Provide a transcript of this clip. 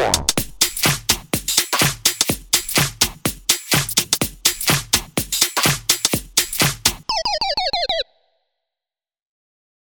Four.